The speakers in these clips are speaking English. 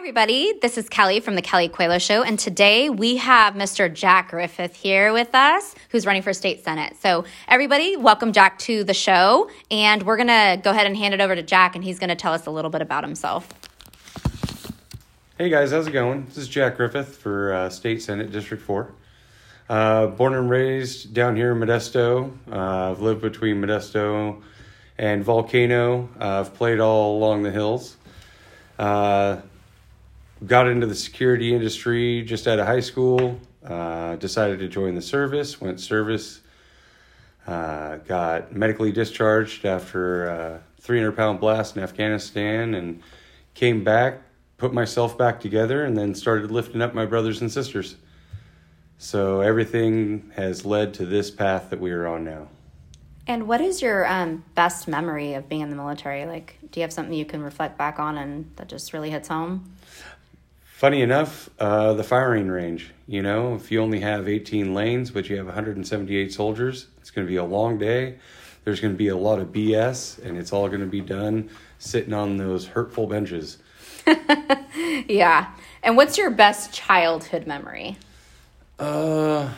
everybody. This is Kelly from the Kelly Coelho Show, and today we have Mr. Jack Griffith here with us, who's running for state senate. So, everybody, welcome Jack to the show, and we're gonna go ahead and hand it over to Jack, and he's gonna tell us a little bit about himself. Hey guys, how's it going? This is Jack Griffith for uh, State Senate District 4. Uh, born and raised down here in Modesto. Uh, I've lived between Modesto and Volcano. Uh, I've played all along the hills. Uh, got into the security industry just out of high school. Uh, decided to join the service. Went service. Uh, got medically discharged after a 300 pound blast in Afghanistan and came back, put myself back together, and then started lifting up my brothers and sisters. So everything has led to this path that we are on now. And what is your um, best memory of being in the military? Like, do you have something you can reflect back on and that just really hits home? Funny enough, uh, the firing range. You know, if you only have 18 lanes, but you have 178 soldiers, it's going to be a long day. There's going to be a lot of BS, and it's all going to be done sitting on those hurtful benches. yeah. And what's your best childhood memory? Uh,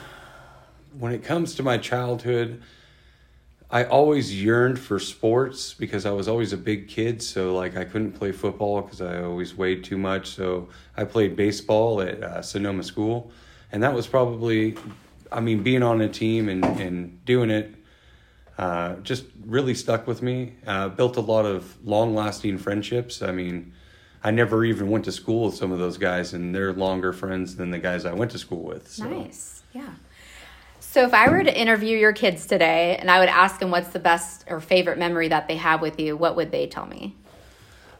when it comes to my childhood, I always yearned for sports because I was always a big kid. So like I couldn't play football because I always weighed too much. So I played baseball at uh, Sonoma School, and that was probably, I mean, being on a team and and doing it. Uh, just really stuck with me. Uh, built a lot of long lasting friendships. I mean, I never even went to school with some of those guys, and they're longer friends than the guys I went to school with. So. Nice. Yeah. So if I were to interview your kids today and I would ask them what's the best or favorite memory that they have with you, what would they tell me?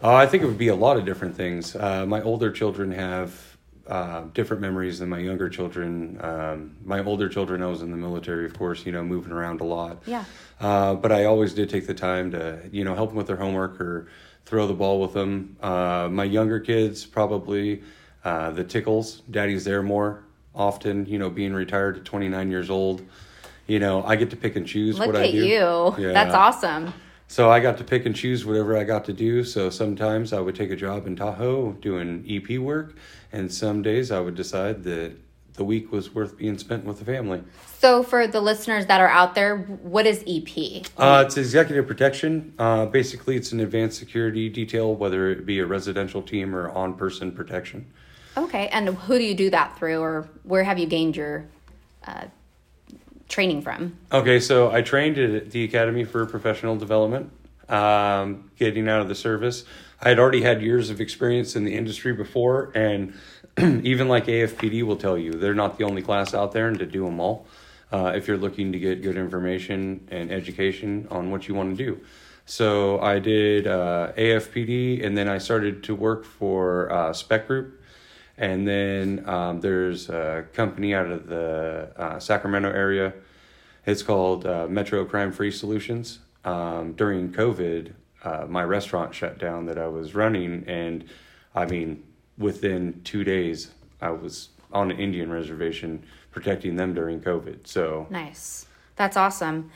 Uh, I think it would be a lot of different things. Uh, my older children have uh, different memories than my younger children. Um, my older children, I was in the military, of course, you know, moving around a lot. Yeah. Uh, but I always did take the time to, you know, help them with their homework or throw the ball with them. Uh, my younger kids, probably uh, the tickles. Daddy's there more often, you know, being retired at 29 years old. You know, I get to pick and choose Look what I do. you. Yeah. That's awesome. So I got to pick and choose whatever I got to do. So sometimes I would take a job in Tahoe doing EP work, and some days I would decide that the week was worth being spent with the family. So, for the listeners that are out there, what is EP? Uh, it's executive protection. Uh, basically, it's an advanced security detail, whether it be a residential team or on person protection. Okay, and who do you do that through, or where have you gained your uh, training from? Okay, so I trained at the Academy for Professional Development, um, getting out of the service. I had already had years of experience in the industry before, and even like AFPD will tell you, they're not the only class out there, and to do them all. Uh, if you're looking to get good information and education on what you want to do. So I did uh, AFPD, and then I started to work for uh, Spec Group and then um, there's a company out of the uh, Sacramento area. It's called uh, Metro Crime Free Solutions. Um, during COVID, uh, my restaurant shut down that I was running, and I mean, within two days, I was on an Indian reservation protecting them during COVID. So nice. That's awesome.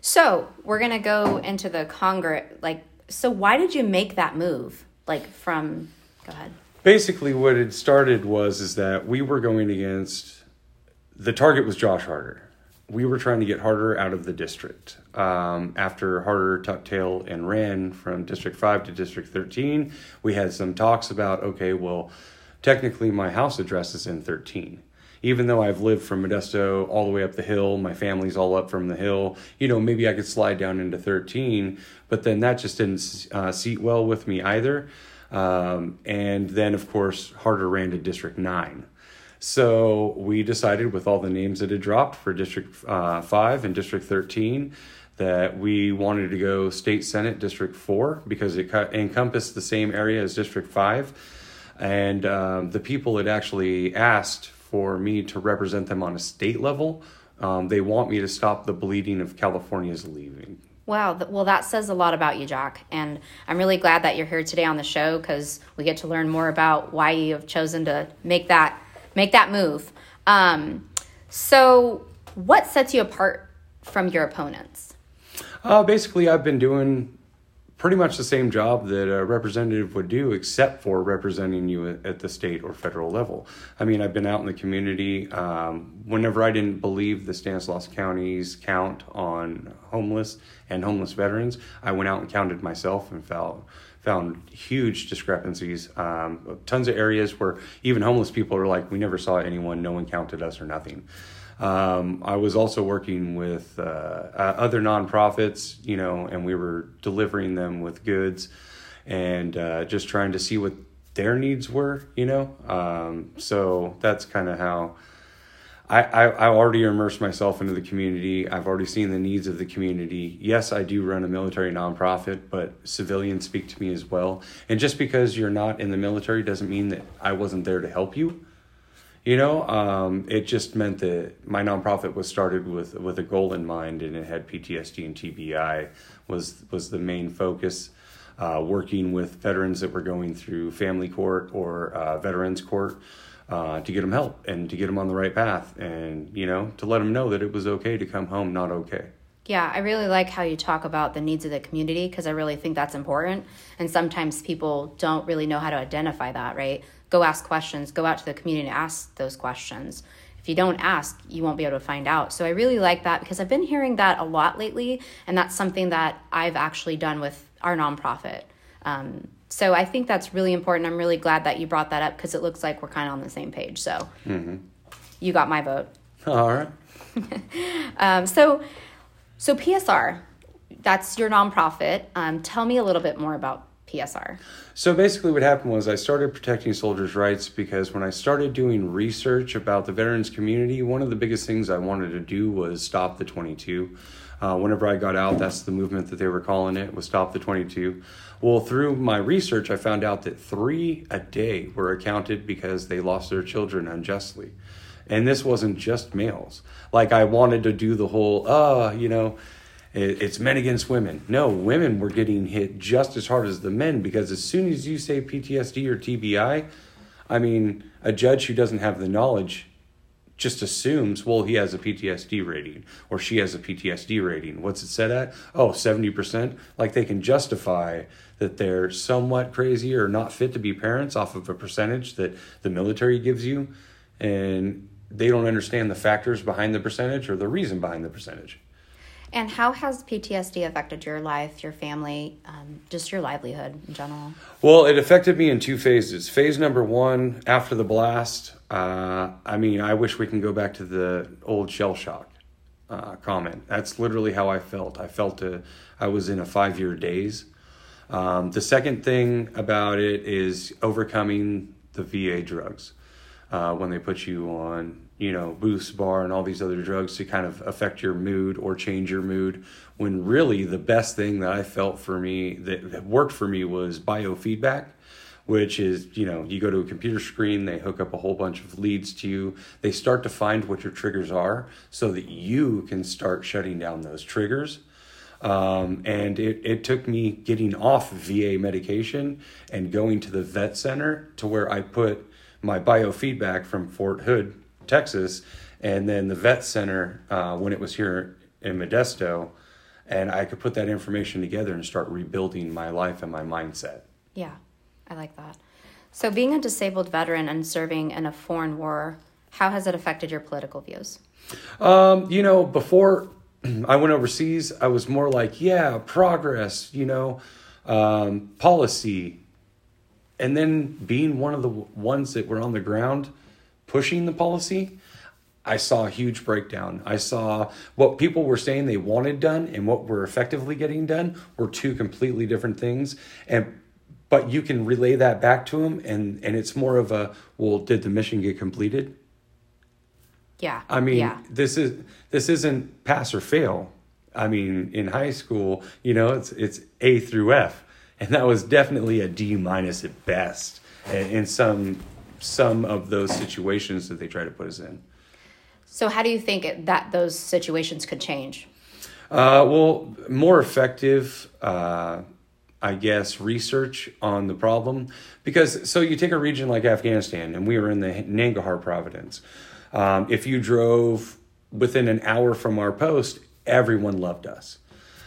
So we're gonna go into the Congress. Like, so why did you make that move? Like from, go ahead basically what it started was is that we were going against the target was Josh Harder. We were trying to get Harder out of the district. Um, after Harder tucked tail and ran from District 5 to District 13, we had some talks about okay, well, technically my house address is in 13 even though I've lived from Modesto all the way up the hill, my family's all up from the hill, you know, maybe I could slide down into 13, but then that just didn't uh, seat well with me either. Um, and then, of course, Harder ran to District 9. So we decided, with all the names that had dropped for District uh, 5 and District 13, that we wanted to go State Senate District 4 because it encompassed the same area as District 5. And um, the people had actually asked for me to represent them on a state level. Um, they want me to stop the bleeding of California's leaving. Wow. Well, that says a lot about you, Jack. And I'm really glad that you're here today on the show because we get to learn more about why you have chosen to make that make that move. Um, so, what sets you apart from your opponents? Uh, basically, I've been doing pretty much the same job that a representative would do, except for representing you at, the state or federal level. I mean, I've been out in the community. Um, whenever I didn't believe the Stanislaus County's count on homeless and homeless veterans, I went out and counted myself and found found huge discrepancies. Um, tons of areas where even homeless people are like, we never saw anyone, no one counted us or nothing. Um, I was also working with uh, uh, other nonprofits, you know, and we were delivering them with goods and uh, just trying to see what their needs were, you know. Um, so that's kind of how I, I, I already immersed myself into the community. I've already seen the needs of the community. Yes, I do run a military nonprofit, but civilians speak to me as well. And just because you're not in the military doesn't mean that I wasn't there to help you. You know, um, it just meant that my nonprofit was started with with a goal in mind, and it had PTSD and TBI was was the main focus. Uh, working with veterans that were going through family court or uh, veterans court uh, to get them help and to get them on the right path, and you know to let them know that it was okay to come home not okay. Yeah, I really like how you talk about the needs of the community because I really think that's important. And sometimes people don't really know how to identify that, right? Go ask questions, go out to the community and ask those questions. If you don't ask, you won't be able to find out. So I really like that because I've been hearing that a lot lately, and that's something that I've actually done with our nonprofit. Um, so I think that's really important. I'm really glad that you brought that up because it looks like we're kind of on the same page. So mm-hmm. you got my vote. All right. um, so, so PSR, that's your nonprofit. Um, tell me a little bit more about PSR? So basically, what happened was I started protecting soldiers' rights because when I started doing research about the veterans community, one of the biggest things I wanted to do was stop the 22. Uh, whenever I got out, that's the movement that they were calling it, was Stop the 22. Well, through my research, I found out that three a day were accounted because they lost their children unjustly. And this wasn't just males. Like, I wanted to do the whole, uh, you know, it's men against women. No, women were getting hit just as hard as the men because as soon as you say PTSD or TBI, I mean, a judge who doesn't have the knowledge just assumes, well, he has a PTSD rating or she has a PTSD rating. What's it set at? Oh, 70%. Like they can justify that they're somewhat crazy or not fit to be parents off of a percentage that the military gives you. And they don't understand the factors behind the percentage or the reason behind the percentage. And how has PTSD affected your life, your family, um, just your livelihood in general? Well, it affected me in two phases. Phase number one, after the blast, uh, I mean, I wish we can go back to the old shell shock uh, comment. That's literally how I felt. I felt a, I was in a five year daze. Um, the second thing about it is overcoming the VA drugs uh, when they put you on you know, BuSpar and all these other drugs to kind of affect your mood or change your mood. When really the best thing that I felt for me that, that worked for me was biofeedback, which is, you know, you go to a computer screen, they hook up a whole bunch of leads to you. They start to find what your triggers are so that you can start shutting down those triggers. Um, and it, it took me getting off VA medication and going to the vet center to where I put my biofeedback from Fort Hood Texas, and then the vet center uh, when it was here in Modesto, and I could put that information together and start rebuilding my life and my mindset. Yeah, I like that. So, being a disabled veteran and serving in a foreign war, how has it affected your political views? Um, you know, before I went overseas, I was more like, yeah, progress, you know, um, policy. And then being one of the ones that were on the ground, pushing the policy, I saw a huge breakdown. I saw what people were saying they wanted done and what were effectively getting done were two completely different things. And but you can relay that back to them and and it's more of a well did the mission get completed? Yeah. I mean, yeah. this is this isn't pass or fail. I mean, in high school, you know, it's it's A through F, and that was definitely a D minus at best in some some of those situations that they try to put us in. So, how do you think it, that those situations could change? Uh, well, more effective, uh, I guess, research on the problem. Because, so you take a region like Afghanistan, and we were in the Nangarhar province. Um, if you drove within an hour from our post, everyone loved us.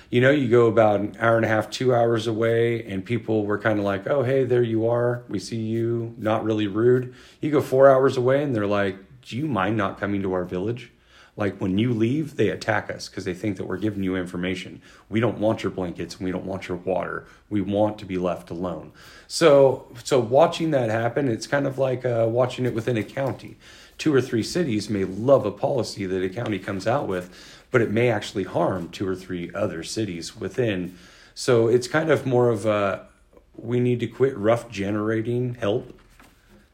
You know, you go about an hour and a half, two hours away, and people were kind of like, oh, hey, there you are. We see you, not really rude. You go four hours away, and they're like, do you mind not coming to our village? Like when you leave, they attack us because they think that we're giving you information. We don't want your blankets and we don't want your water. We want to be left alone. So, so watching that happen, it's kind of like uh, watching it within a county. Two or three cities may love a policy that a county comes out with, but it may actually harm two or three other cities within. So it's kind of more of a we need to quit rough generating help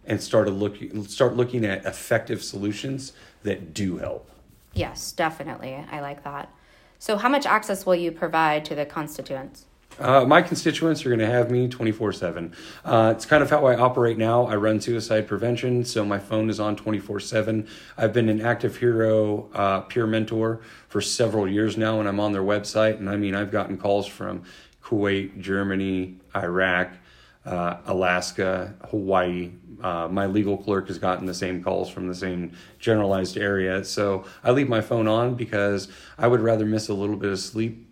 and start looking start looking at effective solutions that do help. Yes, definitely. I like that. So, how much access will you provide to the constituents? Uh, my constituents are going to have me 24 uh, 7. It's kind of how I operate now. I run suicide prevention, so my phone is on 24 7. I've been an active hero uh, peer mentor for several years now, and I'm on their website. And I mean, I've gotten calls from Kuwait, Germany, Iraq, uh, Alaska, Hawaii. Uh, my legal clerk has gotten the same calls from the same generalized area. So I leave my phone on because I would rather miss a little bit of sleep,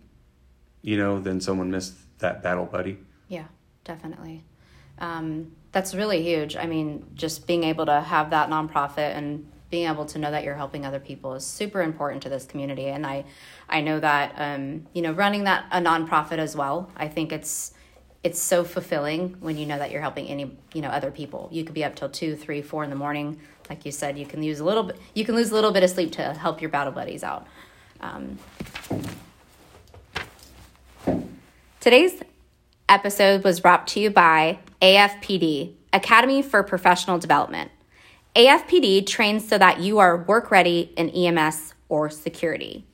you know, then someone missed that battle buddy. Yeah, definitely. Um, that's really huge. I mean, just being able to have that nonprofit and being able to know that you're helping other people is super important to this community. And I, I know that, um, you know, running that a nonprofit as well. I think it's it's so fulfilling when you know that you're helping any you know other people you could be up till two three four in the morning like you said you can use a little bit you can lose a little bit of sleep to help your battle buddies out um, today's episode was brought to you by afpd academy for professional development afpd trains so that you are work ready in ems or security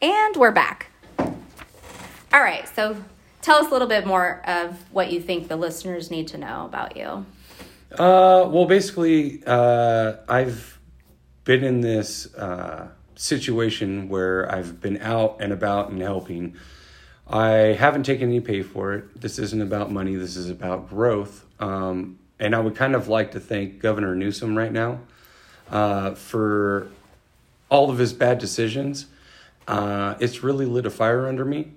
and we're back all right so tell us a little bit more of what you think the listeners need to know about you. Uh, well, basically, uh, I've been in this uh, situation where I've been out and about and helping. I haven't taken any pay for it. This isn't about money. This is about growth. Um, and I would kind of like to thank Governor Newsom right now uh, for all of his bad decisions. Uh, it's really lit a fire under me.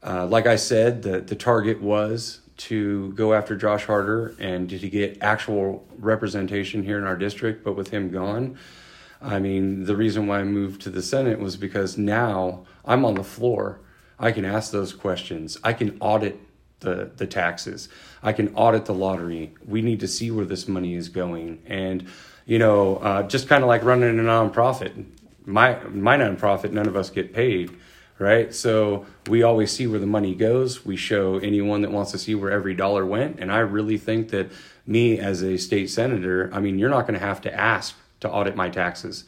Uh, like I said, the, the target was to go after Josh Harder and to get actual representation here in our district, but with him gone, I mean, the reason why I moved to the Senate was because now I'm on the floor. I can ask those questions. I can audit the, the taxes. I can audit the lottery. We need to see where this money is going. And, you know, uh, just kind of like running a nonprofit. My, my nonprofit, none of us get paid right? So we always see where the money goes. We show anyone that wants to see where every dollar went. And I really think that me as a state senator, I mean, you're not going to have to ask to audit my taxes.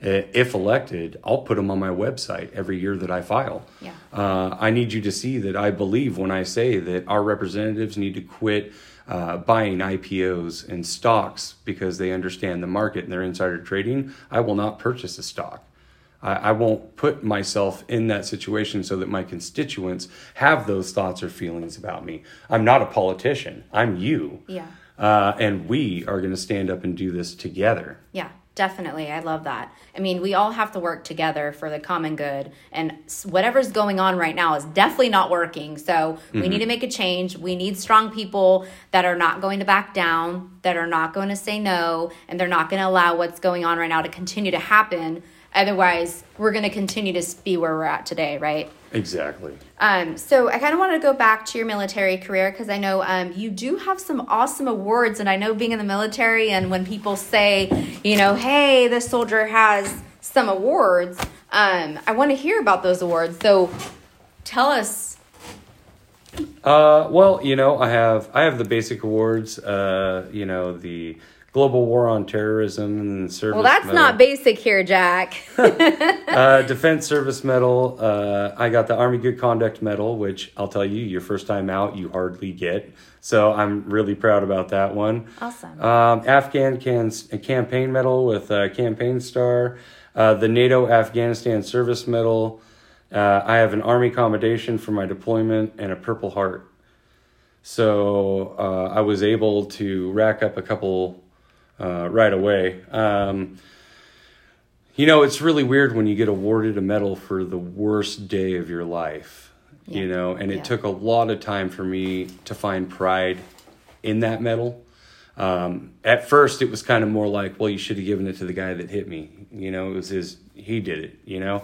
If elected, I'll put them on my website every year that I file. Yeah. Uh, I need you to see that I believe when I say that our representatives need to quit uh, buying IPOs and stocks because they understand the market and they're insider trading. I will not purchase a stock. I, I won't put myself in that situation so that my constituents have those thoughts or feelings about me. I'm not a politician. I'm you. Yeah. Uh, and we are going to stand up and do this together. Yeah, definitely. I love that. I mean, we all have to work together for the common good. And whatever's going on right now is definitely not working. So mm-hmm. we need to make a change. We need strong people that are not going to back down, that are not going to say no, and they're not going to allow what's going on right now to continue to happen Otherwise, we're going to continue to be where we're at today, right? Exactly. Um, so I kind of want to go back to your military career because I know um, you do have some awesome awards, and I know being in the military and when people say, you know, hey, this soldier has some awards, um, I want to hear about those awards. So tell us. Uh, well, you know, I have I have the basic awards. Uh, you know the global war on terrorism and the service. Well, that's medal. not basic here, Jack. uh, Defense Service Medal. Uh, I got the Army Good Conduct Medal, which I'll tell you, your first time out, you hardly get. So I'm really proud about that one. Awesome. Um, Afghan can- Campaign Medal with a Campaign Star. Uh, the NATO Afghanistan Service Medal. Uh, I have an Army commendation for my deployment and a Purple Heart. So uh, I was able to rack up a couple uh, right away. Um, You know, it's really weird when you get awarded a medal for the worst day of your life. You know, and it Yeah. took a lot of time for me to find pride in that medal. Um, at first, it was kind of more like, well, you should have given it to the guy that hit me. You know, it was his, he did it, you know?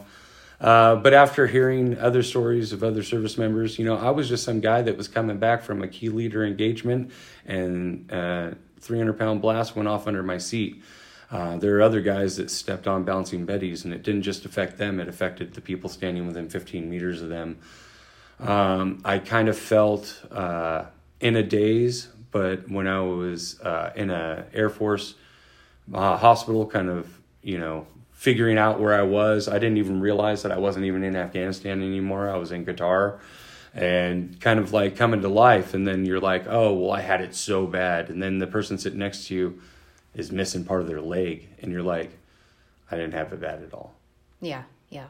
Uh, but after hearing other stories of other service members, you know, I was just some guy that was coming back from a key leader engagement and uh, 300 pound blast went off under my seat. Uh, there are other guys that stepped on bouncing betties, and it didn't just affect them, it affected the people standing within 15 meters of them. Um, I kind of felt uh, in a daze, but when I was in a Air Force hospital, kind of you know figuring out where I was, I didn't even realize that I wasn't even in Afghanistan anymore. I was in Qatar, and kind of like coming to life. And then you're like, oh well, I had it so bad. And then the person sitting next to you is missing part of their leg, and you're like, I didn't have it bad at all. Yeah, yeah,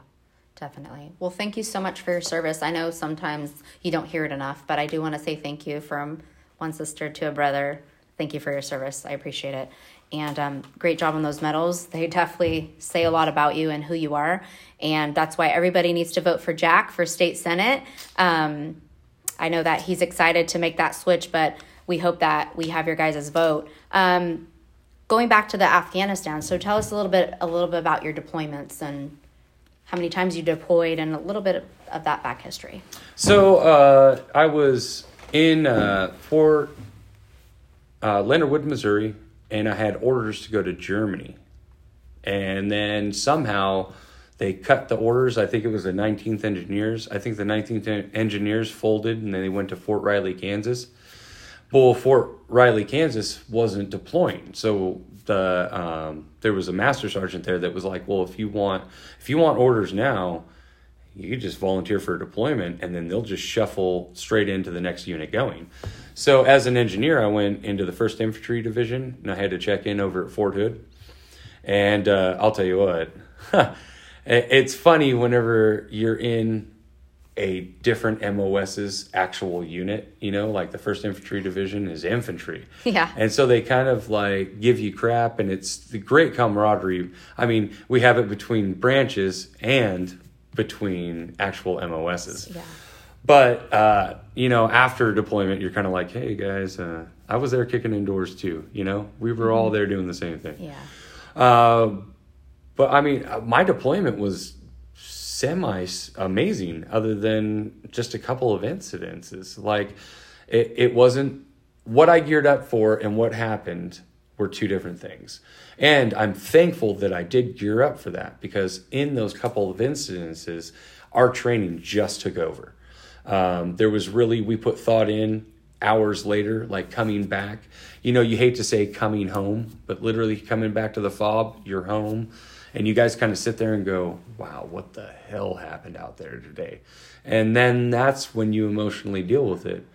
definitely. Well, thank you so much for your service. I know sometimes you don't hear it enough, but I do want to say thank you from one sister to a brother. Thank you for your service. I appreciate it. And um, great job on those medals. They definitely say a lot about you and who you are. And that's why everybody needs to vote for Jack for state senate. Um, I know that he's excited to make that switch, but we hope that we have your guys' vote. Um, going back to the Afghanistan, so tell us a little bit, a little bit about your deployments and how many times you deployed, and a little bit of that back history. So uh, I was in uh, Fort uh, Leonard Wood, Missouri, and I had orders to go to Germany. And then somehow they cut the orders. I think it was the 19th Engineers. I think the 19th Engineers folded and then they went to Fort Riley, Kansas. Well, Fort Riley, Kansas wasn't deploying. So the um, there was a master sergeant there that was like, well, if you want if you want orders now, you just volunteer for a deployment and then they'll just shuffle straight into the next unit going. So as an engineer, I went into the first infantry division and I had to check in over at Fort Hood. And uh, I'll tell you what, it's funny whenever you're in a different MOS's actual unit, you know, like the first infantry division is infantry. Yeah. And so they kind of like give you crap and it's the great camaraderie. I mean, we have it between branches and between actual MOSs. Yeah. But uh, you know, after deployment, you're kind of like, "Hey guys, uh, I was there kicking indoors too." You know, we were all there doing the same thing. Yeah. Uh, but I mean, uh, my deployment was semi amazing, other than just a couple of incidences. Like, it, it wasn't what I geared up for and what happened were two different things. And I'm thankful that I did gear up for that because in those couple of incidences, our training just took over. Um, there was really, we put thought in hours later, like coming back. You know, you hate to say coming home, but literally coming back to the fob, you're home. And you guys kind of sit there and go, wow, what the hell happened out there today? And then that's when you emotionally deal with it.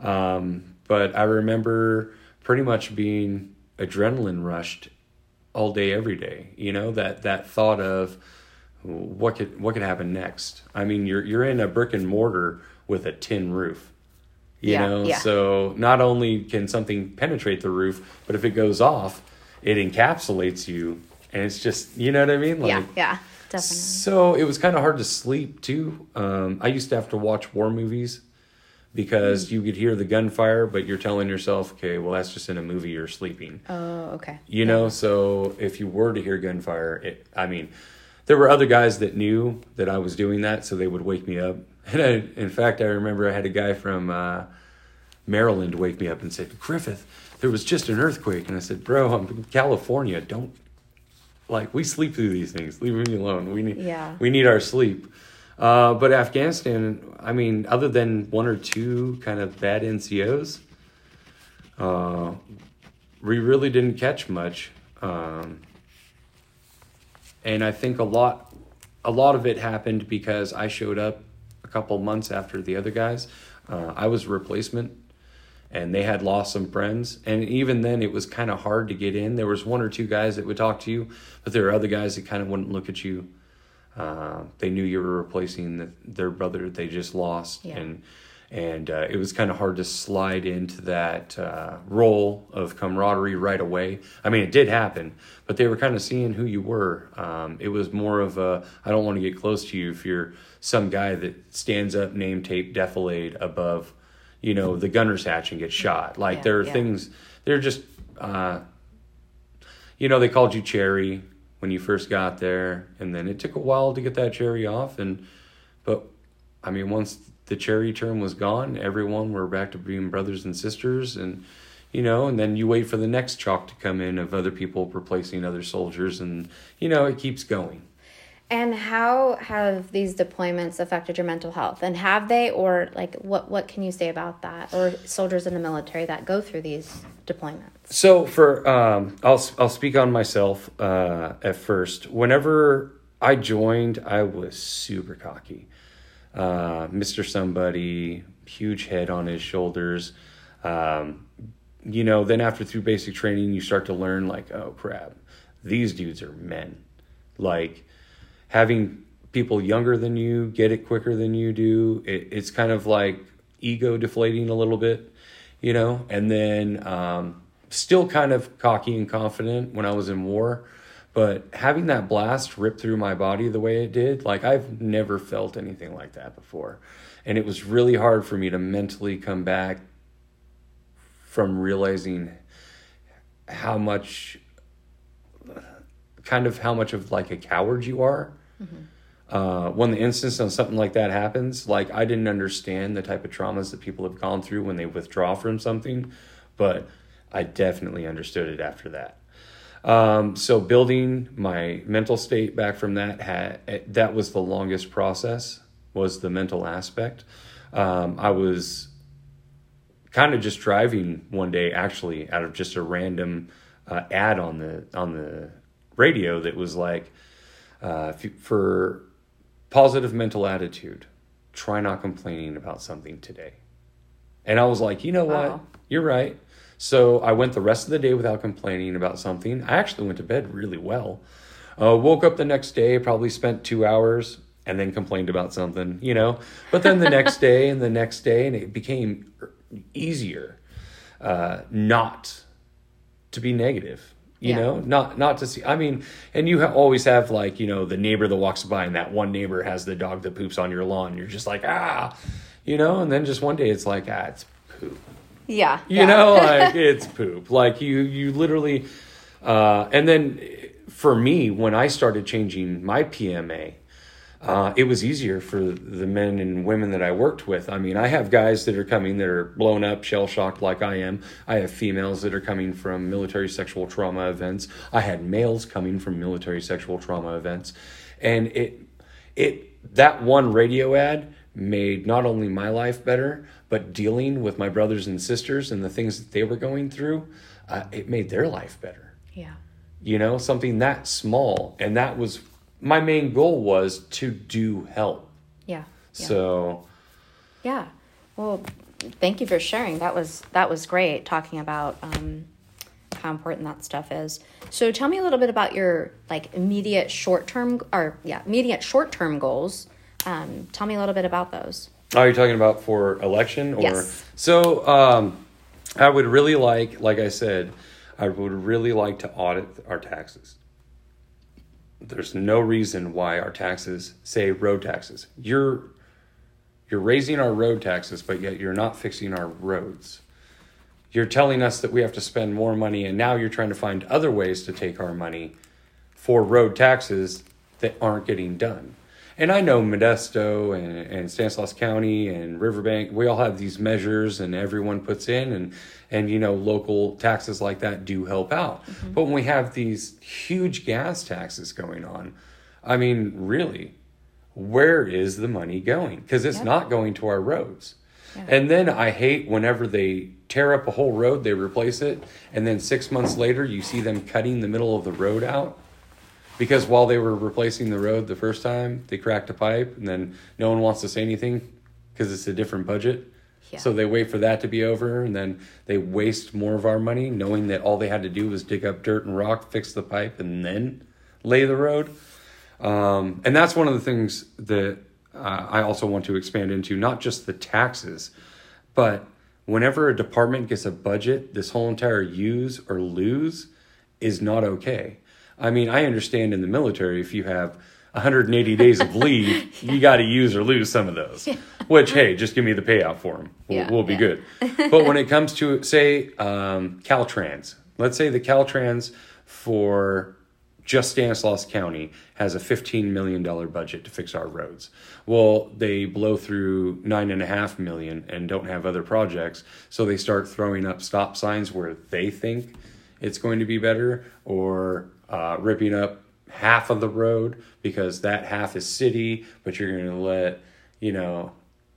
Um, but I remember pretty much being adrenaline rushed all day, every day. You know, that, that thought of, what could what could happen next? I mean, you're you're in a brick and mortar with a tin roof. You Yeah, know, yeah. so not only can something penetrate the roof, but if it goes off, it encapsulates you, and it's just you know what I mean. Like, yeah. Yeah. Definitely. So it was kind of hard to sleep too. Um, I used to have to watch war movies because you could hear the gunfire, but you're telling yourself, okay, well that's just in a movie. You're sleeping. Oh, okay. You know, so if you were to hear gunfire, it, I mean, there were other guys that knew that I was doing that, so they would wake me up. And I, in fact, I remember I had a guy from uh, Maryland wake me up and say, Griffith, there was just an earthquake. And I said, Bro, I'm in California. Don't, like, we sleep through these things. Leave me alone. We need, Yeah. we need our sleep. Uh, but Afghanistan, I mean, other than one or two kind of bad NCOs, uh, we really didn't catch much. Um, and I think a lot, a lot of it happened because I showed up couple months after the other guys. Uh, I was a replacement, and they had lost some friends. And even then, it was kind of hard to get in. There was one or two guys that would talk to you, but there were other guys that kind of wouldn't look at you. Uh, they knew you were replacing the, their brother that they just lost, Yeah. and and uh, it was kind of hard to slide into that uh, role of camaraderie right away. I mean, it did happen, but they were kind of seeing who you were. Um, it was more of a I don't want to get close to you if you're some guy that stands up name tape defilade above, you know, the gunner's hatch and gets shot. Like Yeah, there are yeah. things. They're just, uh, you know, they called you Cherry when you first got there, and then it took a while to get that cherry off. And but I mean, once the cherry term was gone, everyone were back to being brothers and sisters, and you know, and then you wait for the next chalk to come in of other people replacing other soldiers, and you know, it keeps going. And how have these deployments affected your mental health? And have they, or like, what what can you say about that? Or soldiers in the military that go through these deployments? So for um, I'll I'll speak on myself uh, at first. Whenever I joined, I was super cocky, uh, Mister Somebody, huge head on his shoulders. Um, you know, then after through basic training, you start to learn like, oh crap, these dudes are men. Like having people younger than you get it quicker than you do, it, it's kind of like ego deflating a little bit, you know. And then um, still kind of cocky and confident when I was in war, but having that blast rip through my body the way it did, like I've never felt anything like that before, and it was really hard for me to mentally come back from realizing how much kind of how much of like a coward you are. Uh, when the instance of something like that happens like i didn't understand the type of traumas that people have gone through when they withdraw from something but i definitely understood it after that um, so building my mental state back from that had that was the longest process was the mental aspect. Um, i was kind of just driving one day actually out of just a random uh, ad on the on the radio that was like uh, for positive mental attitude try not complaining about something today. And i was like you know what? Wow. you're right so i went the rest of the day without complaining about something. I actually went to bed really well. Uh, woke up the next day probably spent two hours and then complained about something you know? But then the next day and the next day and it became easier uh, not to be negative you Yeah. know? Not not to see i mean and you ha- always have like you know the neighbor that walks by and that one neighbor has the dog that poops on your lawn. You're just like ah you know? And then just one day it's like ah it's poop Yeah. you know like it's poop like you you literally uh and then for me when i started changing my pma uh, it was easier for the men and women that I worked with. I mean, I have guys that are coming that are blown up, shell shocked like I am. I have females that are coming from military sexual trauma events. I had males coming from military sexual trauma events, and it it that one radio ad made not only my life better, but dealing with my brothers and sisters and the things that they were going through, uh, it made their life better Yeah. you know something that small and that was my main goal was to do help Yeah. Yeah. so Yeah. Well, thank you for sharing. That was that was great talking about um, how important that stuff is. So tell me a little bit about your like immediate short term or yeah immediate short term goals. Um, tell me a little bit about those. are you talking about for election or? Yes. so um i would really like like i said i would really like to audit our taxes. There's no reason why our taxes say road taxes. You're you're raising our road taxes but yet you're not fixing our roads. You're telling us that we have to spend more money and now you're trying to find other ways to take our money for road taxes that aren't getting done and i know modesto and, and stanislaus county and riverbank we all have these measures and everyone puts in and and you know local taxes like that do help out. Mm-hmm. But when we have these huge gas taxes going on i mean really where is the money going? Because it's not going to our roads. Yeah. and then i hate whenever they tear up a whole road they replace it and then six months later you see them cutting the middle of the road out because while they were replacing the road the first time they cracked a pipe and then no one wants to say anything because it's a different budget Yeah. so they wait for that to be over and then they waste more of our money knowing that all they had to do was dig up dirt and rock fix the pipe and then lay the road um, and that's one of the things that uh, I also want to expand into not just the taxes, but whenever a department gets a budget, this whole entire use or lose is not okay. I mean, I understand in the military if you have 180 days of leave, you got to use or lose some of those. Which, hey, just give me the payout for them. We'll, Yeah, we'll be yeah. good. But when it comes to, say, um, Caltrans, let's say the Caltrans for just Stanislaus County has a $15 million budget to fix our roads. Well, they blow through nine and a half million and don't have other projects. So they start throwing up stop signs where they think it's going to be better or uh, ripping up half of the road because that half is city, but you're going to let, you know,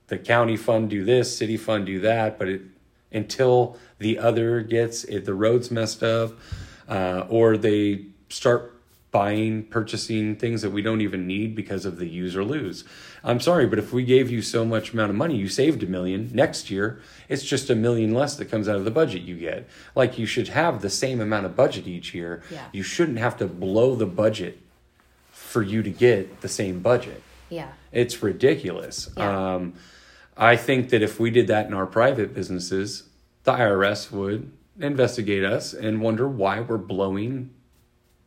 the county fund do this, city fund do that, but it, until the other gets it, the road's messed up, uh, or they start buying, purchasing things that we don't even need because of the use or lose. I'm sorry, but if we gave you so much amount of money, you saved a million. Next year, it's just a million less that comes out of the budget you get. Like you should have the same amount of budget each year. Yeah. You shouldn't have to blow the budget for you to get the same budget. Yeah. It's ridiculous. Yeah. Um, I think that if we did that in our private businesses, the IRS would investigate us and wonder why we're blowing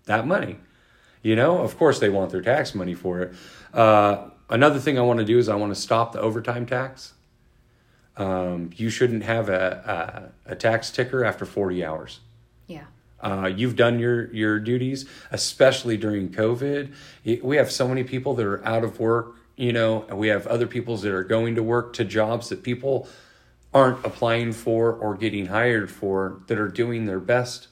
that money. You know, of course, they want their tax money for it. Uh, another thing I want to do is I want to stop the overtime tax. Um, you shouldn't have a, a, a tax ticker after 40 hours. Yeah. Uh, you've done your your duties, especially during COVID. We have so many people that are out of work. You know, and we have other peoples that are going to work to jobs that people aren't applying for or getting hired for that are doing their best,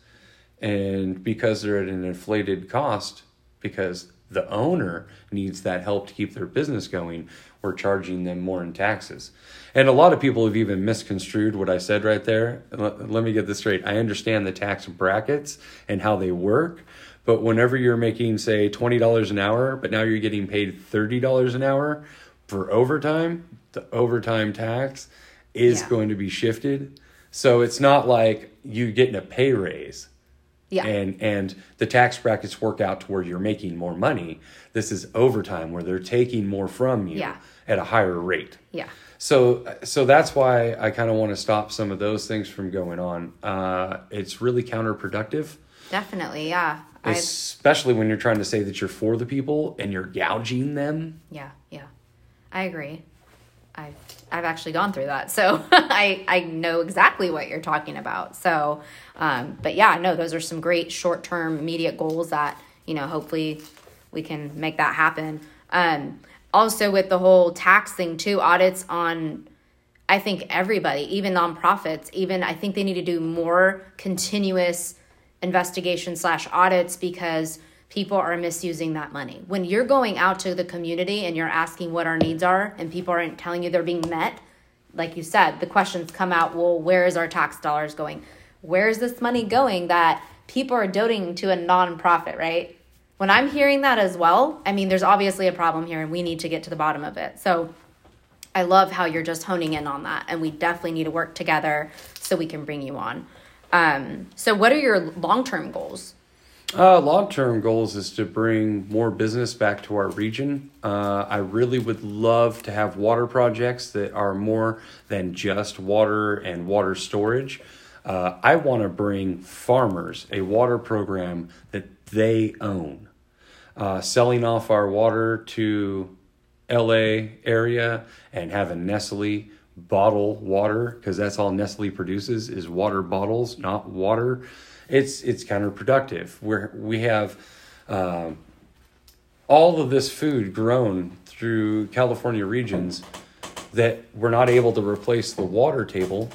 and because they're at an inflated cost, because the owner needs that help to keep their business going, we're charging them more in taxes. And a lot of people have even misconstrued what I said right there. Let, me get this straight. I understand the tax brackets and how they work, but whenever you're making, say, $20 an hour, but now you're getting paid $30 an hour for overtime, the overtime tax is Yeah. going to be shifted. So it's not like you getting a pay raise Yeah. and and the tax brackets work out to where you're making more money. This is overtime where they're taking more from you Yeah. at a higher rate. yeah. So so that's why I kind of want to stop some of those things from going on. Uh, it's really counterproductive, Definitely. Yeah. Especially when you're trying to say that you're for the people and you're gouging them. Yeah, yeah. I agree. I've I've actually gone through that. So I I know exactly what you're talking about. So um but yeah, no, those are some great short-term immediate goals that, you know, hopefully we can make that happen. Um also with the whole tax thing too, audits on I think everybody, even nonprofits, even I think they need to do more continuous investigation slash audits because people are misusing that money. When you're going out to the community and you're asking what our needs are and people aren't telling you they're being met, like you said, the questions come out, well, where is our tax dollars going? Where is this money going that people are donating to a nonprofit, right? When I'm hearing that as well, I mean, there's obviously a problem here and we need to get to the bottom of it. So I love how you're just honing in on that, and we definitely need to work together so we can bring you on. Um, so, what are your long term goals? Uh, Long term goals is to bring more business back to our region. Uh, I really would love to have water projects that are more than just water and water storage. Uh, I want to bring farmers a water program that they own. Uh, selling off our water to LA area and having Nestle bottle water because that's all Nestle produces is water bottles, not water. It's it's counterproductive. Where we have um, all of this food grown through California regions that we're not able to replace the water table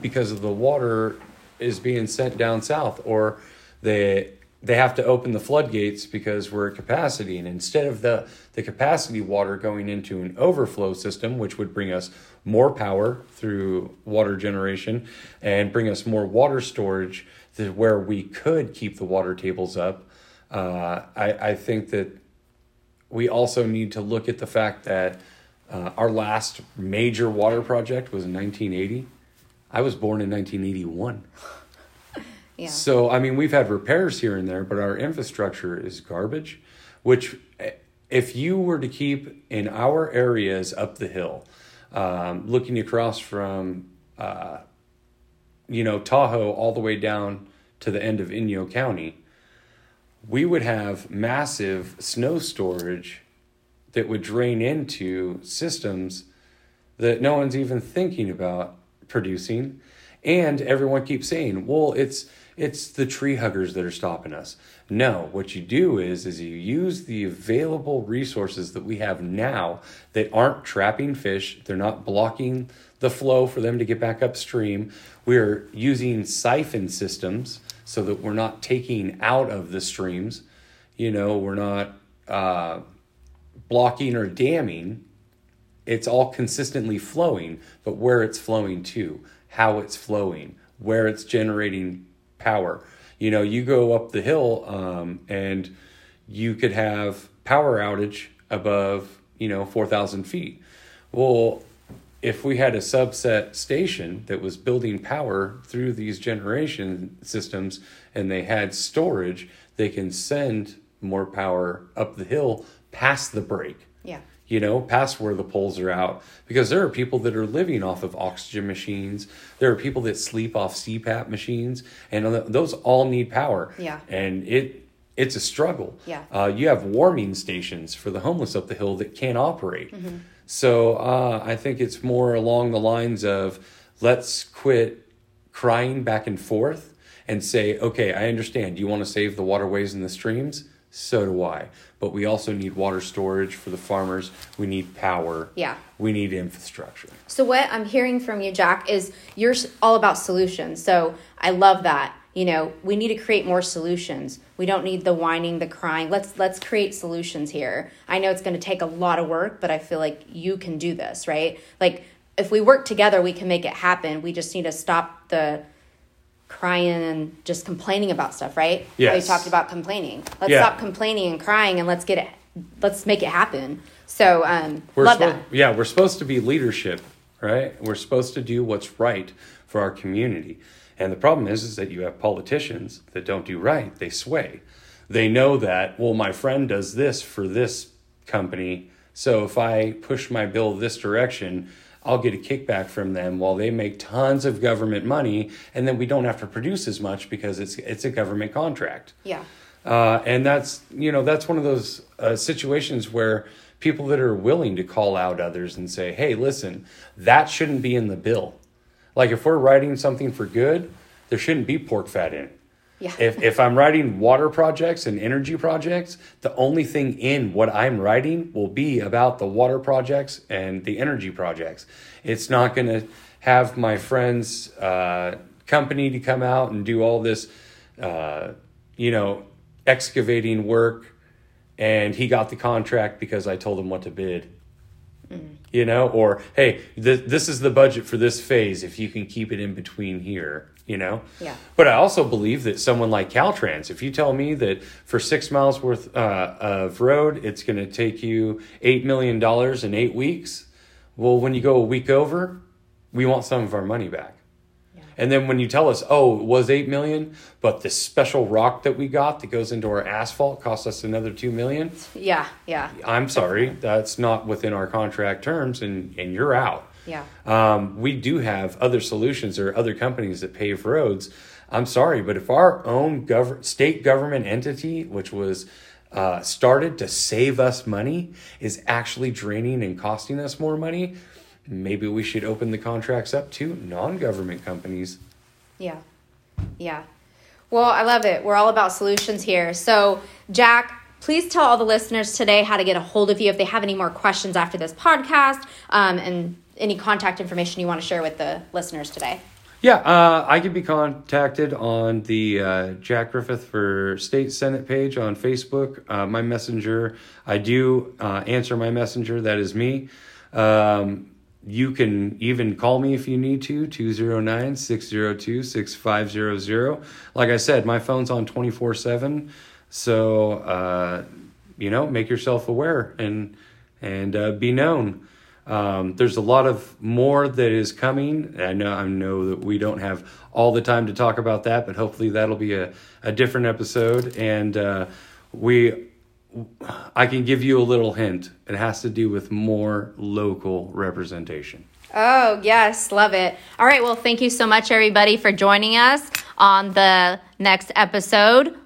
because of the water is being sent down south or they they have to open the floodgates because we're at capacity and instead of the the capacity water going into an overflow system which would bring us more power through water generation and bring us more water storage to where we could keep the water tables up uh, I, I think that we also need to look at the fact that uh, our last major water project was in 1980. I was born in 1981. Yeah. So, I mean, we've had repairs here and there, but our infrastructure is garbage, which, eh, if you were to keep in our areas up the hill, um, looking across from, uh, you know, Tahoe all the way down to the end of Inyo County, we would have massive snow storage that would drain into systems that no one's even thinking about producing. And everyone keeps saying, well, it's it's the tree huggers that are stopping us. No, what you do is is you use the available resources that we have now that aren't trapping fish, they're not blocking the flow for them to get back upstream. We're using siphon systems so that we're not taking out of the streams. You know, we're not uh, blocking or damming. It's all consistently flowing, but where it's flowing to, how it's flowing, where it's generating power. You know, you go up the hill um, and you could have power outage above, you know, 4,000 feet. Well, if we had a subset station that was building power through these generation systems and they had storage, they can send more power up the hill past the break. Yeah. You know, past where the poles are out. Because there are people that are living off of oxygen machines. There are people that sleep off CPAP machines. And those all need power. Yeah. And it it's a struggle. Yeah. Uh, you have warming stations for the homeless up the hill that can't operate. Mm-hmm. So uh, I think it's more along the lines of let's quit crying back and forth and say, okay, I understand. You want to save the waterways and the streams? So do I. But we also need water storage for the farmers. We need power. Yeah. We need infrastructure. So, what I'm hearing from you, Jack, is you're all about solutions. So, I love that. You know, we need to create more solutions. We don't need the whining, the crying. Let's let's create solutions here. I know it's going to take a lot of work, but I feel like you can do this, right? Like if we work together, we can make it happen. We just need to stop the crying and just complaining about stuff, right? Yes. We talked about complaining. Let's Yeah. stop complaining and crying and let's get it let's make it happen. So um We're love suppo- that. Yeah, we're supposed to be leadership, right? We're supposed to do what's right for our community. And the problem is, is that you have politicians that don't do right. They sway. They know that, well, my friend does this for this company. So if I push my bill this direction, I'll get a kickback from them while they make tons of government money. And then we don't have to produce as much because it's, it's a government contract. Yeah. Uh, and that's you know that's one of those uh, situations where people that are willing to call out others and say, "Hey, listen, that shouldn't be in the bill." Like if we're writing something for good, there shouldn't be pork fat in it. Yeah. If if I'm writing water projects and energy projects, the only thing in what I'm writing will be about the water projects and the energy projects. It's not going to have my friend's uh, company to come out and do all this, uh, you know, excavating work, and he got the contract because I told him what to bid. You know, or hey, th- this is the budget for this phase. If you can keep it in between here, you know. Yeah. But I also believe that someone like Caltrans, if you tell me that for six miles worth uh, of road, it's going to take you eight million dollars in eight weeks. Well, when you go a week over, we want some of our money back. And then when you tell us, oh, it was eight million, but this special rock that we got that goes into our asphalt cost us another two million. Yeah. Yeah. I'm sorry, that's not within our contract terms, and and you're out. Yeah. Um, we do have other solutions or other companies that pave roads. I'm sorry, but if our own gov- state government entity, which was uh, started to save us money, is actually draining and costing us more money, maybe we should open the contracts up to non government companies. Yeah. Yeah. Well, I love it. We're all about solutions here. So, Jack, please tell all the listeners today how to get a hold of you if they have any more questions after this podcast um, and any contact information you want to share with the listeners today. Yeah, uh, I can be contacted on the uh, Jack Griffith for State Senate page on Facebook. Uh, my messenger, I do uh, answer my messenger. That is me. Um, you can even call me if you need to, 209 602 6500. Like I said, my phone's on 24 7. So, uh, you know, make yourself aware and, and uh, be known. Um, there's a lot of more that is coming. I know I know that we don't have all the time to talk about that, but hopefully that'll be a, a different episode. And uh, we I can give you a little hint. It has to do with more local representation. Oh, yes, love it. All right, well, thank you so much, everybody, for joining us on the next episode.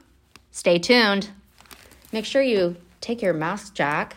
Stay tuned. Make sure you take your mask, Jack.